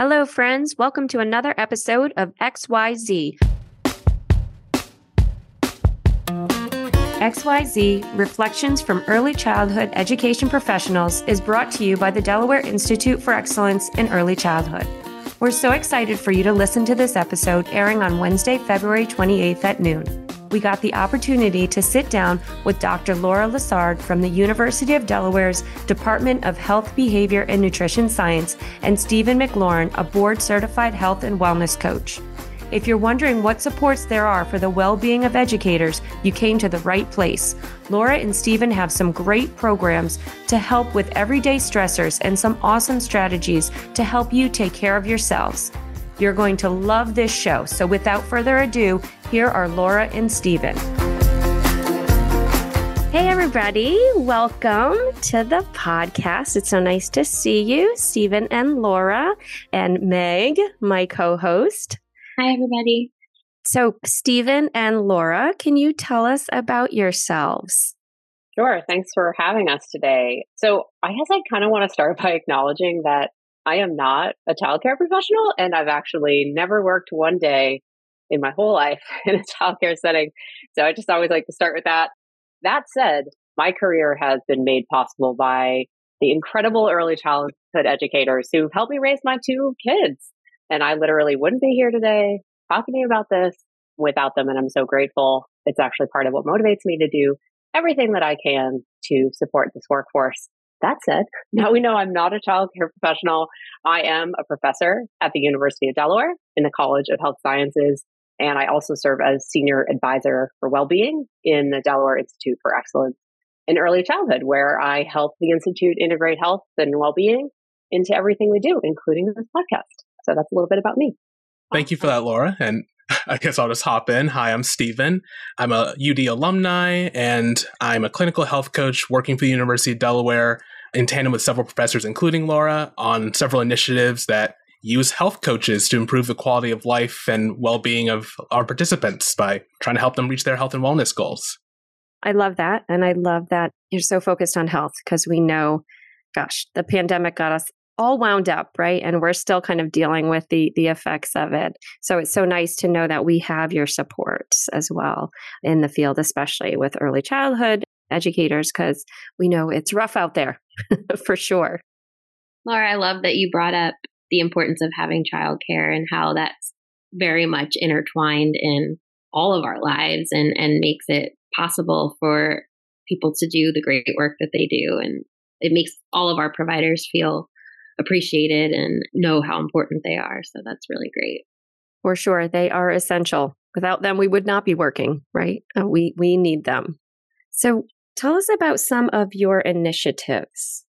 Hello, friends. Welcome to another episode of XYZ. XYZ Reflections from Early Childhood Education Professionals is brought to you by the Delaware Institute for Excellence in Early Childhood. We're so excited for you to listen to this episode airing on Wednesday, February 28th at noon we got the opportunity to sit down with Dr. Laura Lessard from the University of Delaware's Department of Health, Behavior, and Nutrition Science and Stephen McLaurin, a board certified health and wellness coach. If you're wondering what supports there are for the well being of educators, you came to the right place. Laura and Stephen have some great programs to help with everyday stressors and some awesome strategies to help you take care of yourselves. You're going to love this show. So without further ado, here are Laura and Stephen. Hey, everybody. Welcome to the podcast. It's so nice to see you, Stephen and Laura, and Meg, my co host. Hi, everybody. So, Stephen and Laura, can you tell us about yourselves? Sure. Thanks for having us today. So, I guess I kind of want to start by acknowledging that I am not a childcare professional and I've actually never worked one day in my whole life in a childcare setting. So I just always like to start with that. That said, my career has been made possible by the incredible early childhood educators who've helped me raise my two kids. And I literally wouldn't be here today talking to you about this without them. And I'm so grateful. It's actually part of what motivates me to do everything that I can to support this workforce. That said, now we know I'm not a child care professional. I am a professor at the University of Delaware in the College of Health Sciences. And I also serve as senior advisor for well-being in the Delaware Institute for Excellence in Early Childhood, where I help the Institute integrate health and well-being into everything we do, including this podcast. So that's a little bit about me. Thank you for that, Laura. And I guess I'll just hop in. Hi, I'm Stephen. I'm a UD alumni and I'm a clinical health coach working for the University of Delaware in tandem with several professors, including Laura, on several initiatives that use health coaches to improve the quality of life and well being of our participants by trying to help them reach their health and wellness goals. I love that. And I love that you're so focused on health because we know, gosh, the pandemic got us all wound up, right? And we're still kind of dealing with the the effects of it. So it's so nice to know that we have your support as well in the field, especially with early childhood educators, because we know it's rough out there for sure. Laura, I love that you brought up the importance of having childcare and how that's very much intertwined in all of our lives and, and makes it possible for people to do the great work that they do. And it makes all of our providers feel appreciated and know how important they are. So that's really great. For sure. They are essential. Without them, we would not be working, right? Uh, we, we need them. So tell us about some of your initiatives.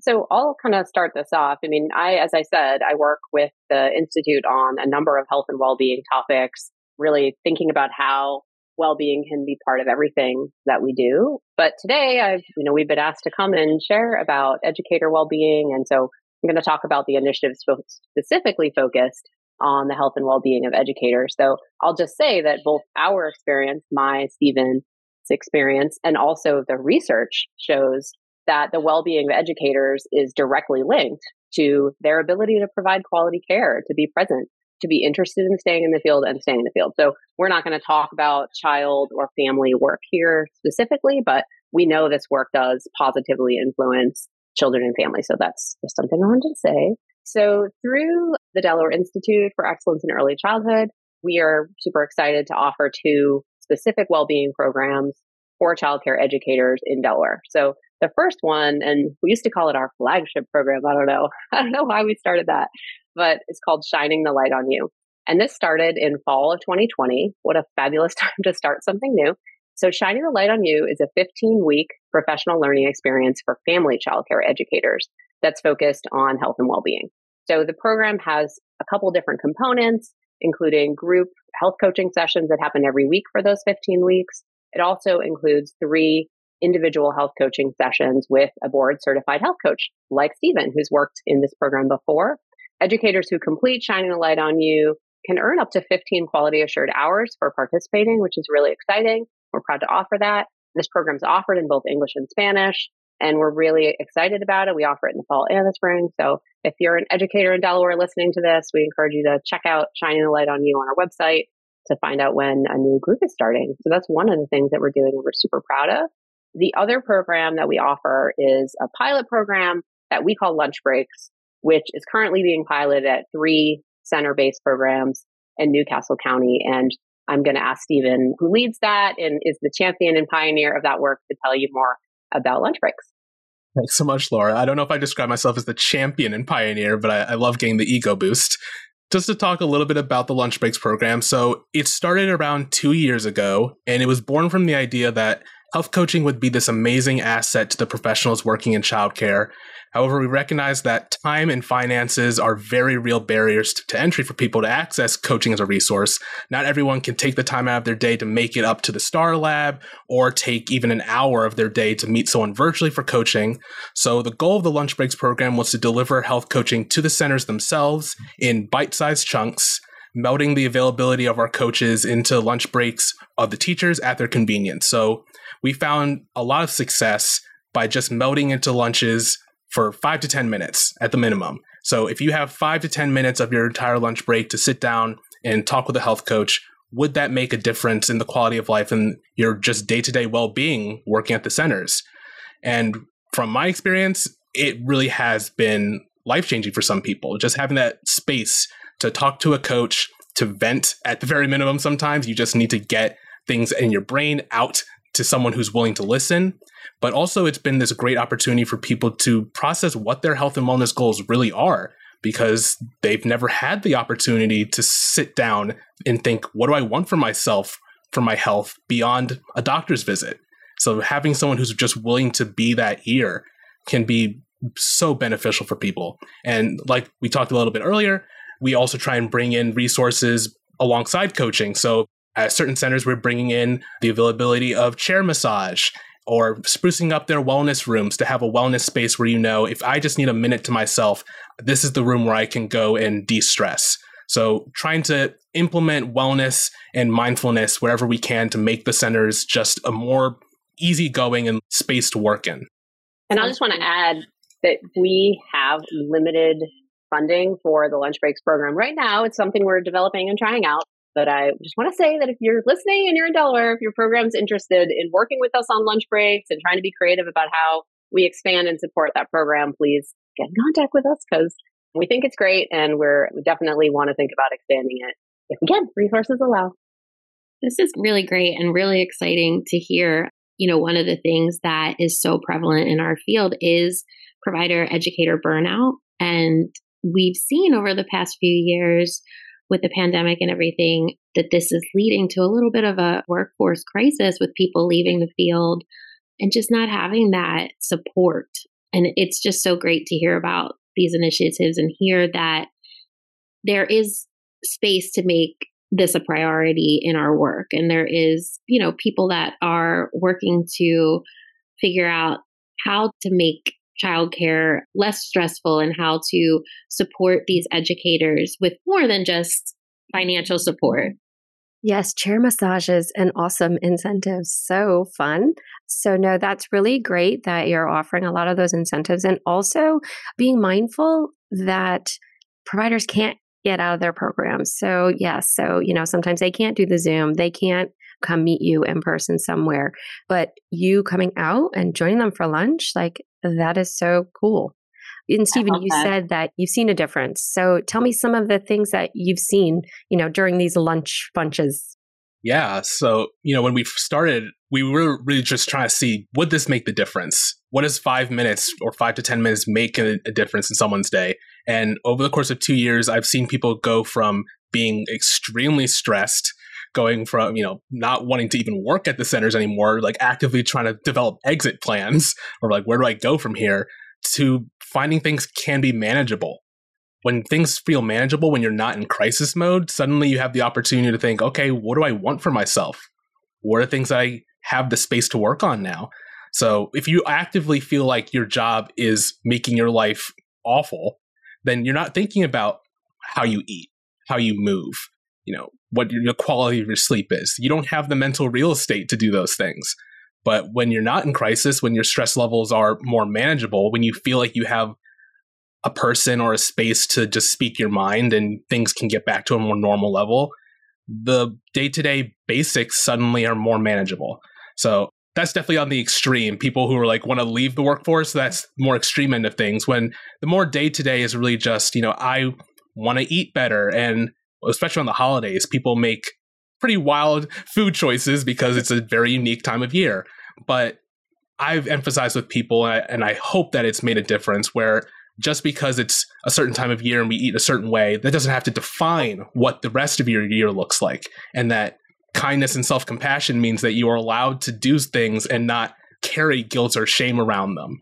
So I'll kind of start this off. I mean, I, as I said, I work with the Institute on a number of health and well-being topics, really thinking about how well-being can be part of everything that we do. But today I've, you know, we've been asked to come and share about educator well-being. And so I'm going to talk about the initiatives specifically focused on the health and well-being of educators. So I'll just say that both our experience, my Stephen's experience, and also the research shows that the well-being of educators is directly linked to their ability to provide quality care, to be present, to be interested in staying in the field and staying in the field. So we're not going to talk about child or family work here specifically, but we know this work does positively influence children and families. So that's just something I wanted to say. So through the Delaware Institute for Excellence in Early Childhood, we are super excited to offer two specific well-being programs for childcare educators in Delaware. So the first one, and we used to call it our flagship program. I don't know. I don't know why we started that, but it's called Shining the Light on You. And this started in fall of 2020. What a fabulous time to start something new. So, Shining the Light on You is a 15 week professional learning experience for family childcare educators that's focused on health and well being. So, the program has a couple different components, including group health coaching sessions that happen every week for those 15 weeks. It also includes three individual health coaching sessions with a board certified health coach like Stephen, who's worked in this program before. Educators who complete Shining a Light on You can earn up to 15 quality assured hours for participating, which is really exciting. We're proud to offer that. This program is offered in both English and Spanish. And we're really excited about it. We offer it in the fall and the spring. So if you're an educator in Delaware listening to this, we encourage you to check out Shining the Light on You on our website to find out when a new group is starting. So that's one of the things that we're doing and we're super proud of. The other program that we offer is a pilot program that we call Lunch Breaks, which is currently being piloted at three center based programs in New Castle County. And I'm going to ask Stephen, who leads that and is the champion and pioneer of that work, to tell you more about lunch breaks. Thanks so much, Laura. I don't know if I describe myself as the champion and pioneer, but I, I love getting the ego boost. Just to talk a little bit about the lunch breaks program. So it started around two years ago, and it was born from the idea that health coaching would be this amazing asset to the professionals working in childcare. However, we recognize that time and finances are very real barriers to, entry for people to access coaching as a resource. Not everyone can take the time out of their day to make it up to the Star Lab or take even an hour of their day to meet someone virtually for coaching. So, the goal of the Lunch Breaks program was to deliver health coaching to the centers themselves in bite sized chunks melting the availability of our coaches into lunch breaks of the teachers at their convenience. So we found a lot of success by just melting into lunches for five to 10 minutes at the minimum. So if you have five to 10 minutes of your entire lunch break to sit down and talk with a health coach, would that make a difference in the quality of life and your just day to day well being working at the centers? And from my experience, it really has been life changing for some people. Just having that space to talk to a coach, to vent at the very minimum, sometimes you just need to get things in your brain out to someone who's willing to listen. But also, it's been this great opportunity for people to process what their health and wellness goals really are because they've never had the opportunity to sit down and think, what do I want for myself, for my health, beyond a doctor's visit? So, having someone who's just willing to be that ear can be so beneficial for people. And like we talked a little bit earlier, we also try and bring in resources alongside coaching. So, at certain centers, we're bringing in the availability of chair massage or sprucing up their wellness rooms to have a wellness space where you know if I just need a minute to myself, this is the room where I can go and de stress. So, trying to implement wellness and mindfulness wherever we can to make the centers just a more easygoing and space to work in. And I just want to add that we have limited funding for the lunch breaks program right now. It's something we're developing and trying out. But I just want to say that if you're listening and you're in Delaware, if your program's interested in working with us on lunch breaks and trying to be creative about how we expand and support that program, please get in contact with us because we think it's great and we're we definitely want to think about expanding it if we can, resources allow. This is really great and really exciting to hear. You know, one of the things that is so prevalent in our field is provider educator burnout. And we've seen over the past few years with the pandemic and everything that this is leading to a little bit of a workforce crisis with people leaving the field and just not having that support. And it's just so great to hear about these initiatives and hear that there is space to make this a priority in our work. And there is, you know, people that are working to figure out how to make childcare less stressful and how to support these educators with more than just financial support. Yes, chair massages and awesome incentives. So fun. So, no, that's really great that you're offering a lot of those incentives and also being mindful that providers can't get out of their programs. So, yes, so, you know, sometimes they can't do the Zoom, they can't come meet you in person somewhere, but you coming out and joining them for lunch, like that is so cool. And Stephen, you that. said that you've seen a difference. So tell me some of the things that you've seen, you know, during these lunch bunches. Yeah. So, you know, when we started, we were really just trying to see would this make the difference? What does five minutes or five to 10 minutes make a, a difference in someone's day? And over the course of two years, I've seen people go from being extremely stressed going from you know not wanting to even work at the centers anymore like actively trying to develop exit plans or like where do i go from here to finding things can be manageable. When things feel manageable when you're not in crisis mode suddenly you have the opportunity to think okay what do i want for myself? What are things i have the space to work on now? So if you actively feel like your job is making your life awful then you're not thinking about how you eat how you move you know what your quality of your sleep is. You don't have the mental real estate to do those things. But when you're not in crisis, when your stress levels are more manageable, when you feel like you have a person or a space to just speak your mind and things can get back to a more normal level, the day to day basics suddenly are more manageable. So that's definitely on the extreme. People who are like want to leave the workforce, that's more extreme end of things. When the more day to day is really just, you know, I want to eat better. And especially on the holidays, people make pretty wild food choices because it's a very unique time of year. But I've emphasized with people, and I hope that it's made a difference where just because it's a certain time of year and we eat a certain way, that doesn't have to define what the rest of your year looks like. And that kindness and self compassion means that you are allowed to do things and not carry guilt or shame around them.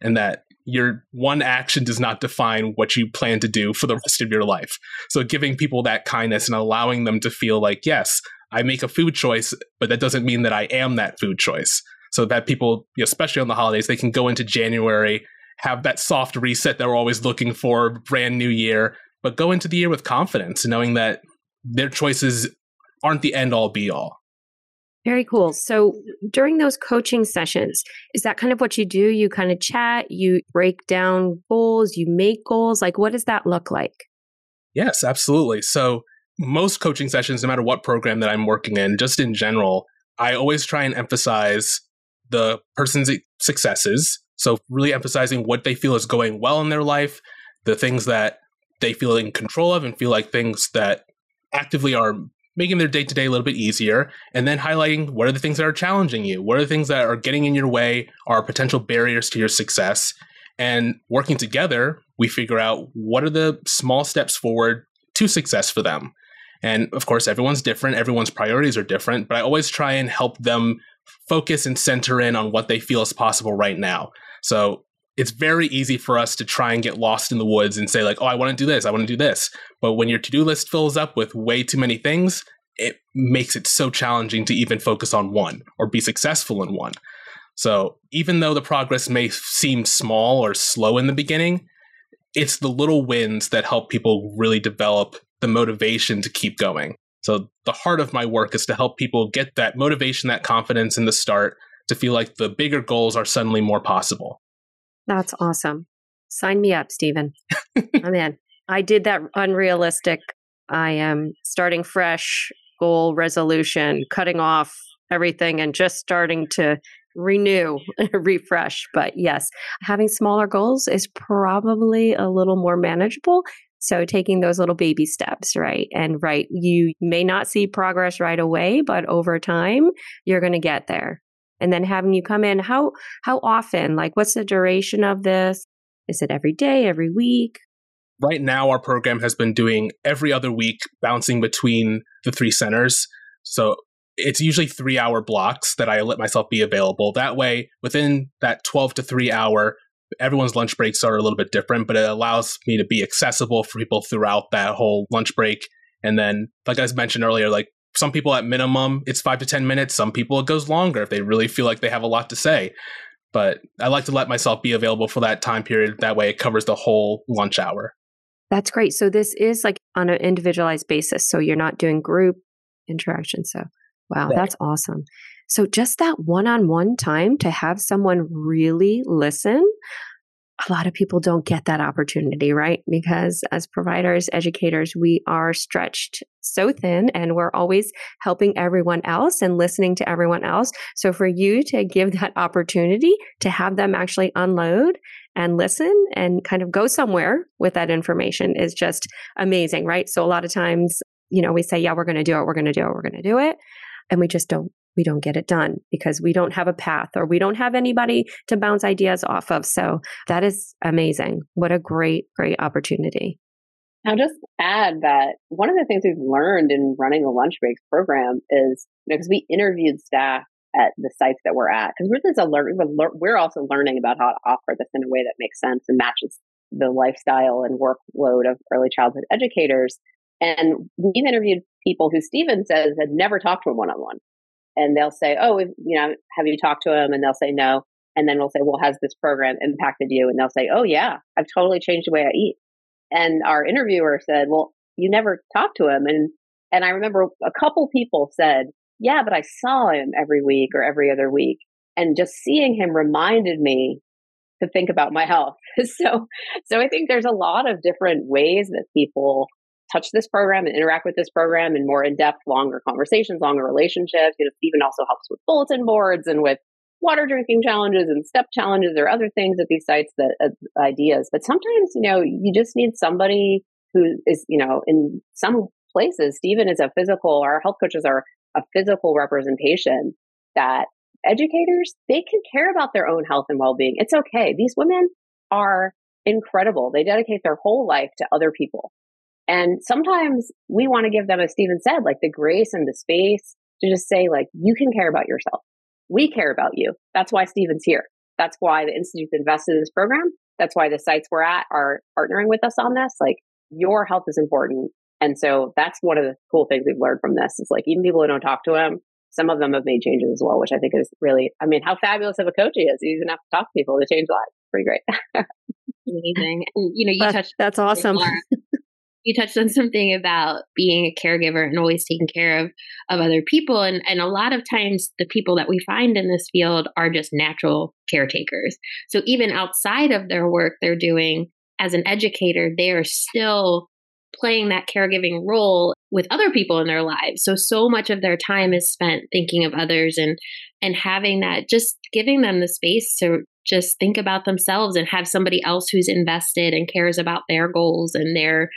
And that your one action does not define what you plan to do for the rest of your life. So giving people that kindness and allowing them to feel like, yes, I make a food choice, but that doesn't mean that I am that food choice. So that people, especially on the holidays, they can go into January, have that soft reset that we're always looking for, brand new year, but go into the year with confidence, knowing that their choices aren't the end all be all. Very cool. So during those coaching sessions, is that kind of what you do? You kind of chat, you break down goals, you make goals. Like, what does that look like? Yes, absolutely. So, most coaching sessions, no matter what program that I'm working in, just in general, I always try and emphasize the person's successes. So, really emphasizing what they feel is going well in their life, the things that they feel in control of, and feel like things that actively are making their day to day a little bit easier, and then highlighting what are the things that are challenging you, what are the things that are getting in your way, are potential barriers to your success. And working together, we figure out what are the small steps forward to success for them. And of course, everyone's different, everyone's priorities are different, but I always try and help them focus and center in on what they feel is possible right now. So it's very easy for us to try and get lost in the woods and say like oh i want to do this i want to do this. But when your to-do list fills up with way too many things it makes it so challenging to even focus on one or be successful in one. So even though the progress may seem small or slow in the beginning it's the little wins that help people really develop the motivation to keep going. So the heart of my work is to help people get that motivation that confidence in the start to feel like the bigger goals are suddenly more possible that's awesome. Sign me up, Stephen. I'm in. I did that unrealistic. I am starting fresh, goal resolution, cutting off everything and just starting to renew, refresh. But yes, having smaller goals is probably a little more manageable. So taking those little baby steps, right? And right, you may not see progress right away, but over time, you're going to get there and then having you come in how how often? Like what's the duration of this? Is it every day every week? Right now our program has been doing every other week bouncing between the three centers. So it's usually three hour blocks that i let myself be available. That way within that 12 to 3 hour everyone's lunch breaks are a little bit different but it allows me to be accessible for people throughout that whole lunch break. And then like i mentioned earlier like some people at minimum it's five to 10 minutes. Some people it goes longer if they really feel like they have a lot to say. But I like to let myself be available for that time period. That way it covers the whole lunch hour. That's great. So this is like on an individualized basis. So you're not doing group interaction. So wow, right. that's awesome. So just that one on one time to have someone really listen a lot of people don't get that opportunity, right? Because as providers, educators, we are stretched so thin and we're always helping everyone else and listening to everyone else. So for you to give that opportunity to have them actually unload and listen and kind of go somewhere with that information is just amazing, right? So a lot of times, you know, we say, yeah, we're going to do it, we're going to do it, we're going to do it. And we just don't we don't get it done because we don't have a path or we don't have anybody to bounce ideas off of. So that is amazing. What a great, great opportunity. I'll just add that one of the things we've learned in running the lunch breaks program is because you know, we interviewed staff at the sites that we're at because we're just a we're also learning about how to offer this in a way that makes sense and matches the lifestyle and workload of early childhood educators. And we've interviewed people who Stephen says had never talked to him one on one and they'll say, "Oh, you know, have you talked to him?" And they'll say no. And then we'll say, "Well, has this program impacted you?" And they'll say, "Oh, yeah, I've totally changed the way I eat." And our interviewer said, "Well, you never talked to him." And and I remember a couple people said, "Yeah, but I saw him every week or every other week." And just seeing him reminded me to think about my health. so, so I think there's a lot of different ways that people touch this program and interact with this program in more in-depth, longer conversations, longer relationships. You know, Stephen also helps with bulletin boards and with water drinking challenges and step challenges or other things at these sites that uh, ideas. But sometimes, you know, you just need somebody who is, you know, in some places, Stephen is a physical, our health coaches are a physical representation that educators, they can care about their own health and well-being. It's okay. These women are incredible. They dedicate their whole life to other people. And sometimes we want to give them, as Stephen said, like the grace and the space to just say, like, you can care about yourself. We care about you. That's why Stephen's here. That's why the Institute's invested in this program. That's why the sites we're at are partnering with us on this. Like, your health is important. And so that's one of the cool things we've learned from this is like, even people who don't talk to him, some of them have made changes as well, which I think is really, I mean, how fabulous of a coach he is. He doesn't have to talk to people to change lives. Pretty great. Amazing. And, you know, you that, touched. That's awesome. You touched on something about being a caregiver and always taking care of of other people. And and a lot of times the people that we find in this field are just natural caretakers. So even outside of their work they're doing as an educator they are still playing that caregiving role with other people in their lives. So so much of their time is spent thinking of others and and having that just giving them the space to just think about themselves and have somebody else who's invested and cares about their goals and their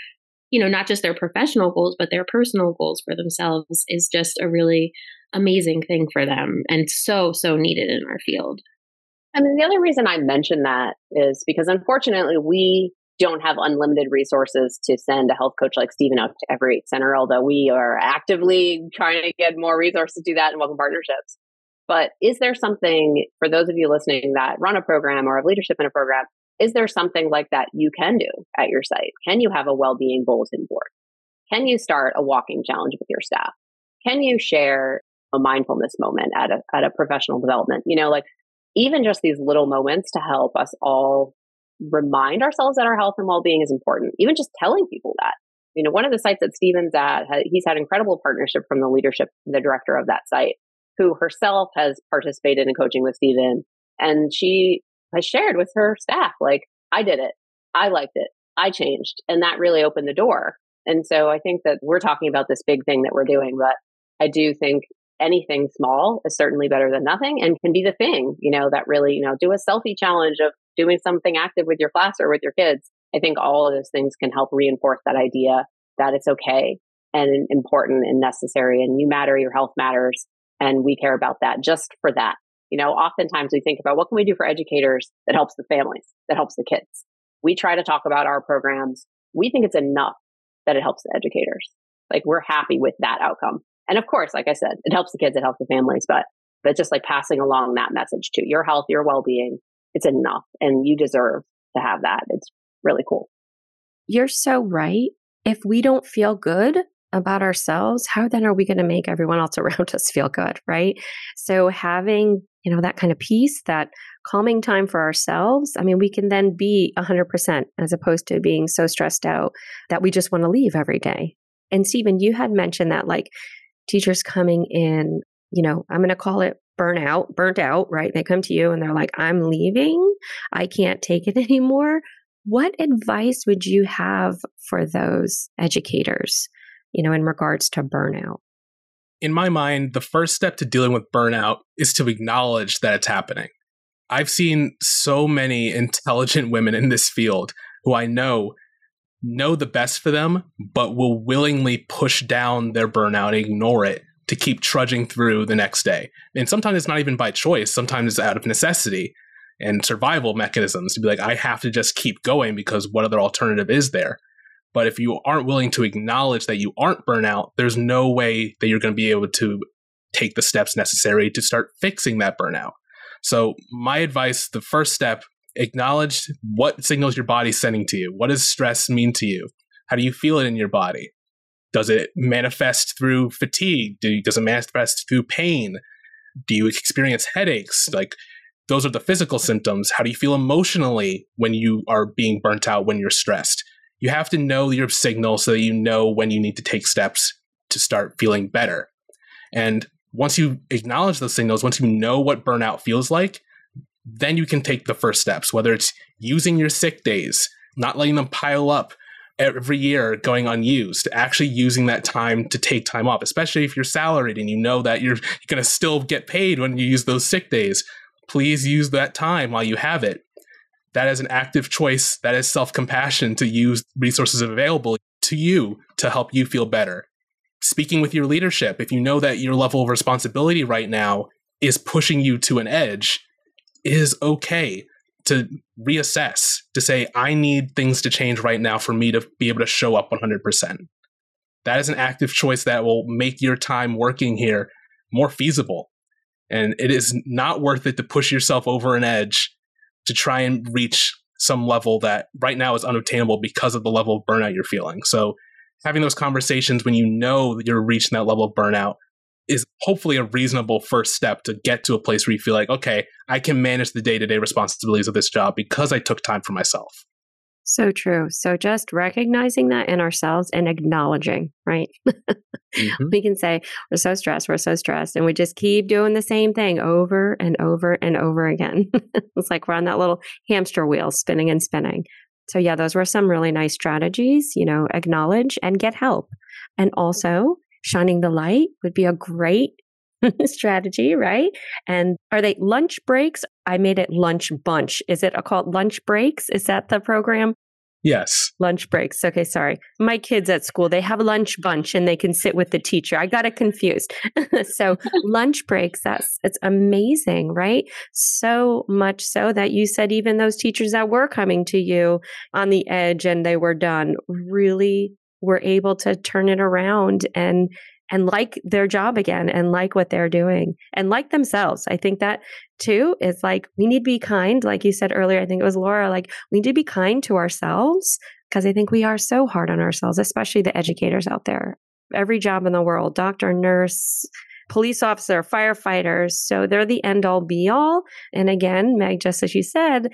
you know, not just their professional goals, but their personal goals for themselves is just a really amazing thing for them and so, so needed in our field. I mean, the other reason I mention that is because unfortunately we don't have unlimited resources to send a health coach like Stephen out to every center, although we are actively trying to get more resources to do that and welcome partnerships. But is there something for those of you listening that run a program or have leadership in a program is there something like that you can do at your site? Can you have a well-being bulletin board? Can you start a walking challenge with your staff? Can you share a mindfulness moment at a, at a professional development? You know, like even just these little moments to help us all remind ourselves that our health and well-being is important. Even just telling people that. You know, one of the sites that Stephen's at, he's had incredible partnership from the leadership, the director of that site, who herself has participated in coaching with Stephen. And she has shared with her staff, like, I did it. I liked it. I changed. And that really opened the door. And so I think that we're talking about this big thing that we're doing, but I do think anything small is certainly better than nothing and can be the thing, you know, that really, you know, do a selfie challenge of doing something active with your class or with your kids. I think all of those things can help reinforce that idea that it's okay and important and necessary and you matter, your health matters. And we care about that just for that. You know, oftentimes we think about what can we do for educators that helps the families, that helps the kids. We try to talk about our programs. We think it's enough that it helps the educators. Like we're happy with that outcome. And of course, like I said, it helps the kids, it helps the families, but but just like passing along that message to your health, your well-being, it's enough and you deserve to have that. It's really cool. You're so right. If we don't feel good about ourselves, how then are we going to make everyone else around us feel good, right? So having you know, that kind of peace, that calming time for ourselves, I mean, we can then be 100% as opposed to being so stressed out that we just want to leave every day. And Stephen, you had mentioned that like teachers coming in, you know, I'm going to call it burnout, burnt out, right? They come to you and they're like, I'm leaving. I can't take it anymore. What advice would you have for those educators, you know, in regards to burnout? in my mind, the first step to dealing with burnout is to acknowledge that it's happening. I've seen so many intelligent women in this field who I know know the best for them, but will willingly push down their burnout ignore it to keep trudging through the next day. And sometimes it's not even by choice, sometimes it's out of necessity and survival mechanisms to be like, I have to just keep going because what other alternative is there? But if you aren't willing to acknowledge that you aren't burnout, there's no way that you're going to be able to take the steps necessary to start fixing that burnout. So, my advice the first step, acknowledge what signals your body's sending to you. What does stress mean to you? How do you feel it in your body? Does it manifest through fatigue? Do, does it manifest through pain? Do you experience headaches? Like, those are the physical symptoms. How do you feel emotionally when you are being burnt out, when you're stressed? You have to know your signal so that you know when you need to take steps to start feeling better. And once you acknowledge those signals, once you know what burnout feels like, then you can take the first steps, whether it's using your sick days, not letting them pile up every year going unused, actually using that time to take time off, especially if you're salaried and you know that you're going to still get paid when you use those sick days. Please use that time while you have it. That is an active choice. That is self compassion to use resources available to you to help you feel better. Speaking with your leadership, if you know that your level of responsibility right now is pushing you to an edge, is okay to reassess, to say, I need things to change right now for me to be able to show up 100%. That is an active choice that will make your time working here more feasible. And it is not worth it to push yourself over an edge to try and reach some level that right now is unobtainable because of the level of burnout you're feeling. So, having those conversations when you know that you're reaching that level of burnout is hopefully a reasonable first step to get to a place where you feel like, okay, I can manage the day to day responsibilities of this job because I took time for myself. So true. So just recognizing that in ourselves and acknowledging, right? mm-hmm. We can say, we're so stressed, we're so stressed. And we just keep doing the same thing over and over and over again. it's like we're on that little hamster wheel spinning and spinning. So, yeah, those were some really nice strategies, you know, acknowledge and get help. And also shining the light would be a great strategy, right? And are they lunch breaks? I made it lunch bunch. Is it called lunch breaks? Is that the program? Yes. Lunch breaks. Okay, sorry. My kids at school, they have lunch bunch and they can sit with the teacher. I got it confused. so lunch breaks, that's it's amazing, right? So much so that you said even those teachers that were coming to you on the edge and they were done really were able to turn it around and and like their job again and like what they're doing and like themselves. I think that too is like we need to be kind. Like you said earlier, I think it was Laura, like we need to be kind to ourselves because I think we are so hard on ourselves, especially the educators out there. Every job in the world, doctor, nurse, police officer, firefighters. So they're the end all be all. And again, Meg, just as you said,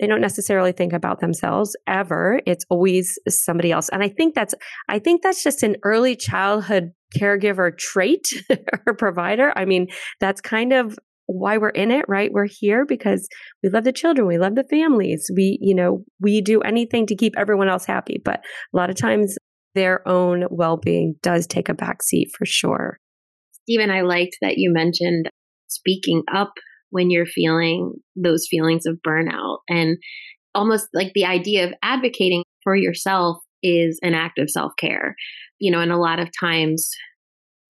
they don't necessarily think about themselves ever. It's always somebody else. And I think that's, I think that's just an early childhood caregiver trait or provider. I mean, that's kind of why we're in it, right? We're here because we love the children, we love the families. We, you know, we do anything to keep everyone else happy. But a lot of times their own well being does take a backseat for sure. Stephen, I liked that you mentioned speaking up when you're feeling those feelings of burnout and almost like the idea of advocating for yourself is an act of self care. You know, and a lot of times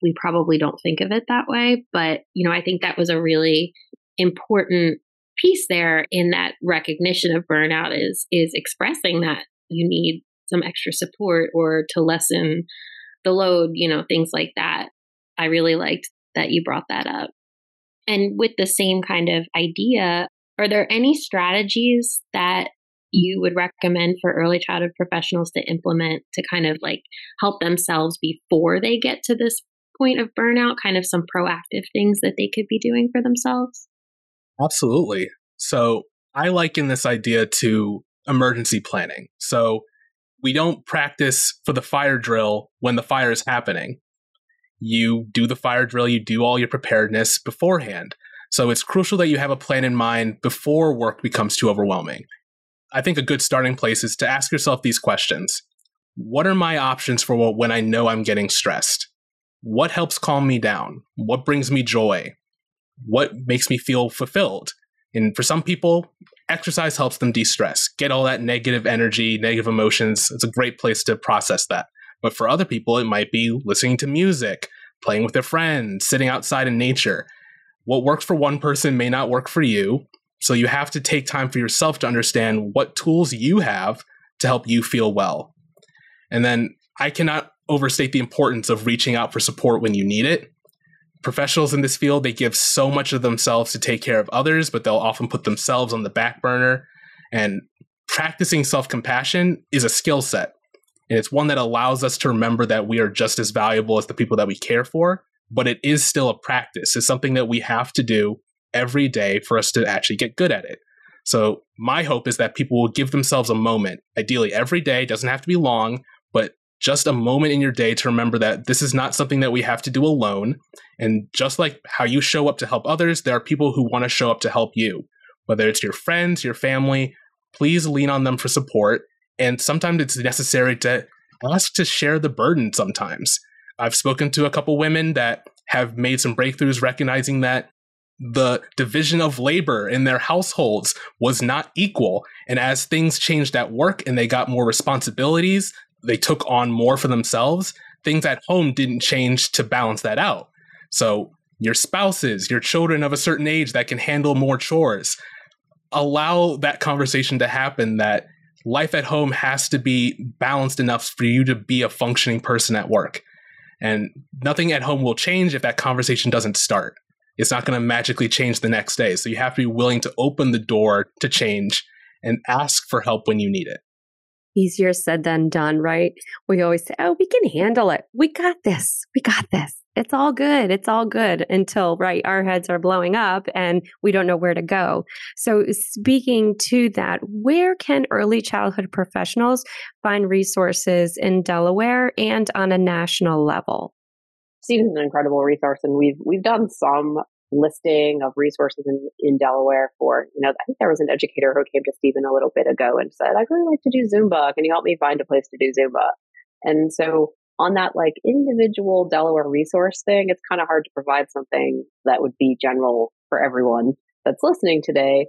we probably don't think of it that way, but you know, I think that was a really important piece there in that recognition of burnout is is expressing that you need some extra support or to lessen the load, you know, things like that. I really liked that you brought that up. And with the same kind of idea, are there any strategies that you would recommend for early childhood professionals to implement to kind of like help themselves before they get to this point of burnout? Kind of some proactive things that they could be doing for themselves? Absolutely. So I liken this idea to emergency planning. So we don't practice for the fire drill when the fire is happening you do the fire drill, you do all your preparedness beforehand. So it's crucial that you have a plan in mind before work becomes too overwhelming. I think a good starting place is to ask yourself these questions. What are my options for when I know I'm getting stressed? What helps calm me down? What brings me joy? What makes me feel fulfilled? And for some people, exercise helps them de stress, get all that negative energy, negative emotions. It's a great place to process that. But for other people, it might be listening to music, playing with their friends, sitting outside in nature. What works for one person may not work for you. So you have to take time for yourself to understand what tools you have to help you feel well. And then I cannot overstate the importance of reaching out for support when you need it. Professionals in this field, they give so much of themselves to take care of others, but they'll often put themselves on the back burner. And practicing self compassion is a skill set. And it's one that allows us to remember that we are just as valuable as the people that we care for, but it is still a practice. It's something that we have to do every day for us to actually get good at it. So, my hope is that people will give themselves a moment, ideally every day, doesn't have to be long, but just a moment in your day to remember that this is not something that we have to do alone. And just like how you show up to help others, there are people who want to show up to help you, whether it's your friends, your family. Please lean on them for support. And sometimes it's necessary to ask to share the burden sometimes. I've spoken to a couple women that have made some breakthroughs recognizing that the division of labor in their households was not equal. And as things changed at work and they got more responsibilities, they took on more for themselves. Things at home didn't change to balance that out. So, your spouses, your children of a certain age that can handle more chores, allow that conversation to happen that life at home has to be balanced enough for you to be a functioning person at work. And nothing at home will change if that conversation doesn't start. It's not going to magically change the next day. So you have to be willing to open the door to change and ask for help when you need it. Easier said than done, right? We always say, oh, we can handle it. We got this. We got this. It's all good. It's all good until, right, our heads are blowing up and we don't know where to go. So, speaking to that, where can early childhood professionals find resources in Delaware and on a national level? Stephen's an incredible resource, and we've we've done some listing of resources in, in Delaware for, you know, I think there was an educator who came to Stephen a little bit ago and said, I'd really like to do Zumba. Can you help me find a place to do Zumba? And so on that like individual Delaware resource thing, it's kind of hard to provide something that would be general for everyone that's listening today.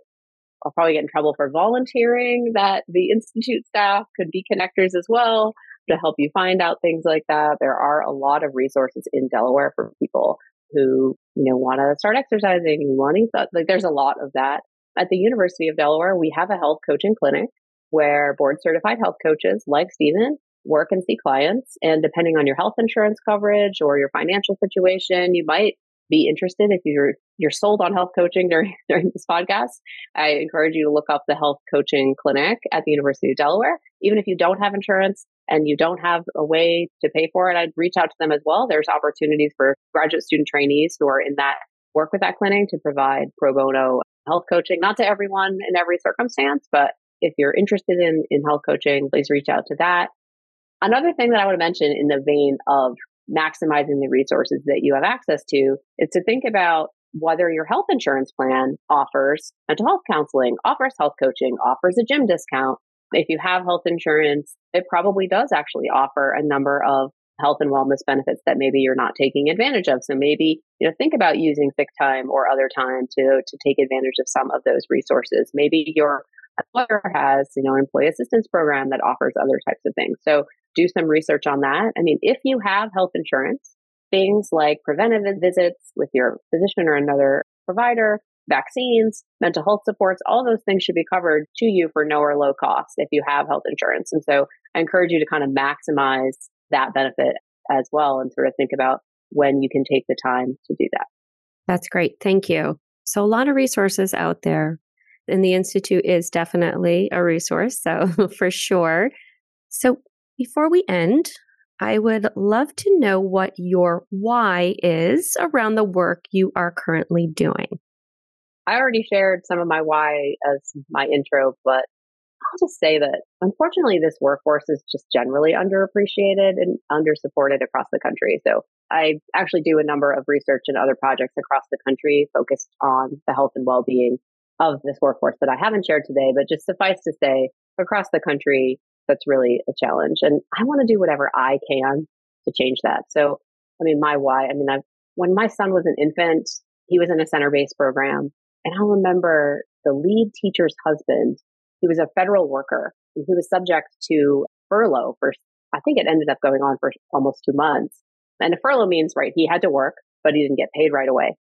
I'll probably get in trouble for volunteering that the Institute staff could be connectors as well to help you find out things like that. There are a lot of resources in Delaware for people who, you know, want to start exercising and want to, like, there's a lot of that. At the University of Delaware, we have a health coaching clinic where board certified health coaches like Stephen work and see clients. And depending on your health insurance coverage or your financial situation, you might be interested if you're you're sold on health coaching during during this podcast. I encourage you to look up the health coaching clinic at the University of Delaware. Even if you don't have insurance and you don't have a way to pay for it, I'd reach out to them as well. There's opportunities for graduate student trainees who are in that work with that clinic to provide pro bono health coaching, not to everyone in every circumstance, but if you're interested in, in health coaching, please reach out to that. Another thing that I want to mention in the vein of maximizing the resources that you have access to is to think about whether your health insurance plan offers mental health counseling, offers health coaching, offers a gym discount. If you have health insurance, it probably does actually offer a number of health and wellness benefits that maybe you're not taking advantage of. So maybe, you know, think about using sick time or other time to, to take advantage of some of those resources. Maybe your employer has, you know, an employee assistance program that offers other types of things. So do some research on that. I mean, if you have health insurance, things like preventive visits with your physician or another provider, vaccines, mental health supports, all those things should be covered to you for no or low cost if you have health insurance. And so I encourage you to kind of maximize that benefit as well and sort of think about when you can take the time to do that. That's great. Thank you. So, a lot of resources out there, and the Institute is definitely a resource. So, for sure. So, before we end, I would love to know what your why is around the work you are currently doing. I already shared some of my why as my intro, but I'll just say that unfortunately, this workforce is just generally underappreciated and undersupported across the country. So I actually do a number of research and other projects across the country focused on the health and well-being of this workforce that I haven't shared today, but just suffice to say, across the country, that's really a challenge. And I want to do whatever I can to change that. So, I mean, my why, I mean, I've, when my son was an infant, he was in a center based program. And I remember the lead teacher's husband, he was a federal worker and he was subject to furlough for, I think it ended up going on for almost two months. And a furlough means, right, he had to work, but he didn't get paid right away.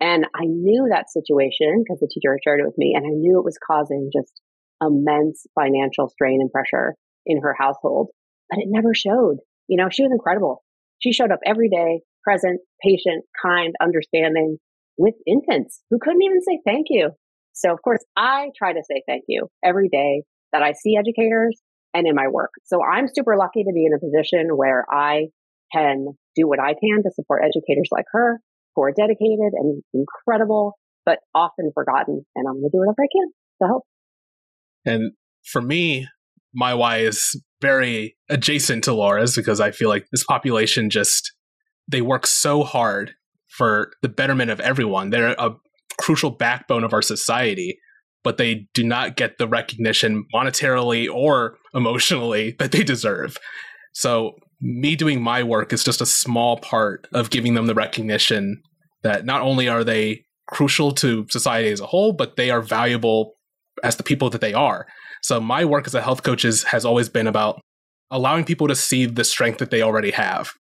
And I knew that situation because the teacher shared it with me and I knew it was causing just immense financial strain and pressure in her household, but it never showed. You know, she was incredible. She showed up every day, present, patient, kind, understanding with infants who couldn't even say thank you. So of course I try to say thank you every day that I see educators and in my work. So I'm super lucky to be in a position where I can do what I can to support educators like her who are dedicated and incredible, but often forgotten. And I'm going to do whatever I can to help. And for me, my why is very adjacent to Laura's because I feel like this population just they work so hard for the betterment of everyone. They're a crucial backbone of our society, but they do not get the recognition monetarily or emotionally that they deserve. So, me doing my work is just a small part of giving them the recognition that not only are they crucial to society as a whole, but they are valuable as the people that they are. So, my work as a health coach is, has always been about allowing people to see the strength that they already have.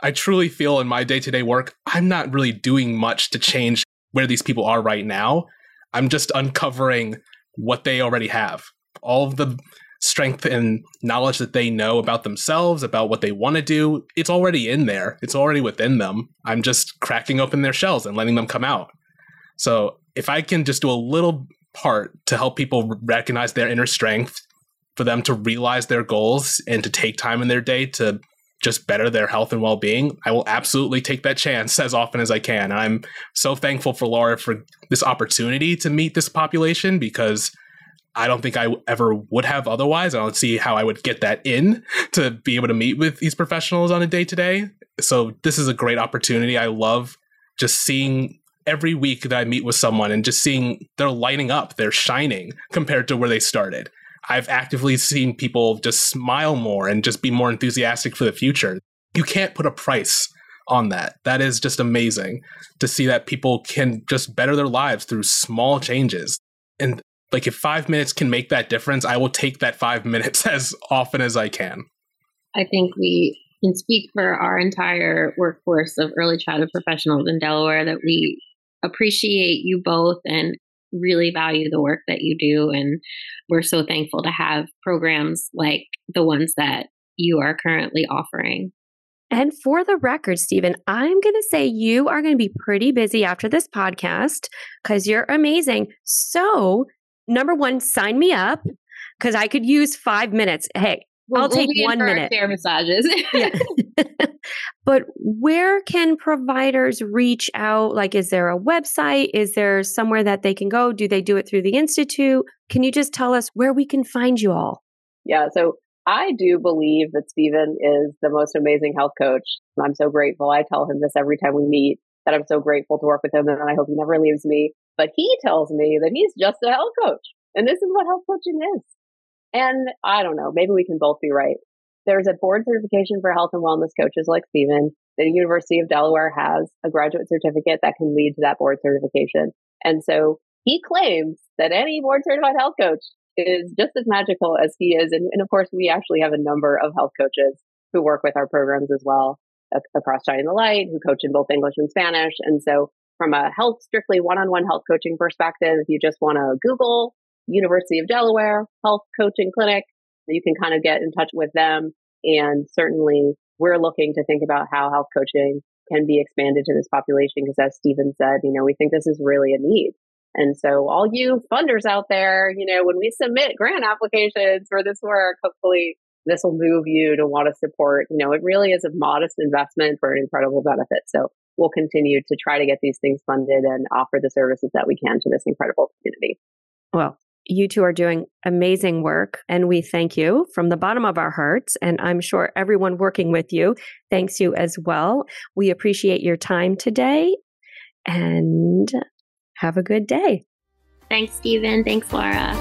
I truly feel in my day to day work, I'm not really doing much to change where these people are right now. I'm just uncovering what they already have. All of the strength and knowledge that they know about themselves, about what they want to do, it's already in there. It's already within them. I'm just cracking open their shells and letting them come out. So if I can just do a little part to help people recognize their inner strength, for them to realize their goals and to take time in their day to just better their health and well-being i will absolutely take that chance as often as i can. I'm so thankful for laura for this opportunity to meet this population because i don't think i ever would have otherwise. I don't see how i would get that in to be able to meet with these professionals on a day-to-day so this is a great opportunity. I love just seeing every week that i meet with someone and just seeing they're lighting up they're shining compared to where they started I've actively seen people just smile more and just be more enthusiastic for the future. You can't put a price on that. That is just amazing to see that people can just better their lives through small changes. And like if five minutes can make that difference, I will take that five minutes as often as I can. I think we can speak for our entire workforce of early childhood professionals in Delaware that we appreciate you both and really value the work that you do. And we're so thankful to have programs like the ones that you are currently offering. And for the record, Stephen, I'm going to say you are going to be pretty busy after this podcast because you're amazing. So, number one, sign me up because I could use five minutes. Hey, We'll, I'll take one minute. Chair massages. yeah. but where can providers reach out? Like, is there a website? Is there somewhere that they can go? Do they do it through the Institute? Can you just tell us where we can find you all? Yeah. So I do believe that Stephen is the most amazing health coach. I'm so grateful. I tell him this every time we meet that I'm so grateful to work with him and I hope he never leaves me. But he tells me that he's just a health coach. And this is what health coaching is. And I don't know, maybe we can both be right. There's a board certification for health and wellness coaches like Stephen. The University of Delaware has a graduate certificate that can lead to that board certification. And so he claims that any board certified health coach is just as magical as he is. And, and of course, we actually have a number of health coaches who work with our programs as well across Shining the Light, who coach in both English and Spanish. And so from a health, strictly one-on-one health coaching perspective, if you just want to Google University of Delaware Health Coaching Clinic. You can kind of get in touch with them. And certainly we're looking to think about how health coaching can be expanded to this population because as Stephen said, you know, we think this is really a need. And so all you funders out there, you know, when we submit grant applications for this work, hopefully this will move you to want to support. You know, it really is a modest investment for an incredible benefit. So we'll continue to try to get these things funded and offer the services that we can to this incredible community. Well, you two are doing amazing work, and we thank you from the bottom of our hearts. And I'm sure everyone working with you thanks you as well. We appreciate your time today and have a good day. Thanks, Stephen. Thanks, Laura.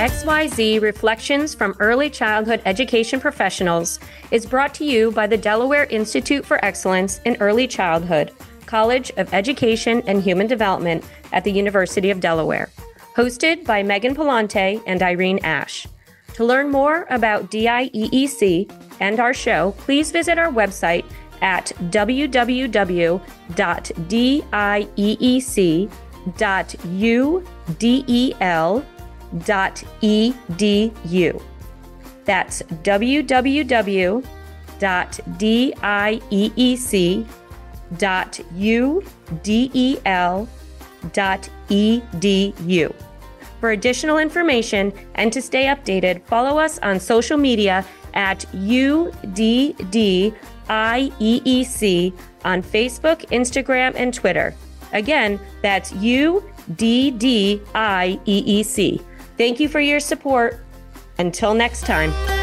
XYZ Reflections from Early Childhood Education Professionals is brought to you by the Delaware Institute for Excellence in Early Childhood College of Education and Human Development at the University of Delaware. Hosted by Megan Palante and Irene Ash. To learn more about DIEEC and our show, please visit our website at www.dieel.edu. That's www.diEEC.edu www.udel.edu. For additional information and to stay updated, follow us on social media at UDDIEEC on Facebook, Instagram, and Twitter. Again, that's U D D I E E C. Thank you for your support. Until next time.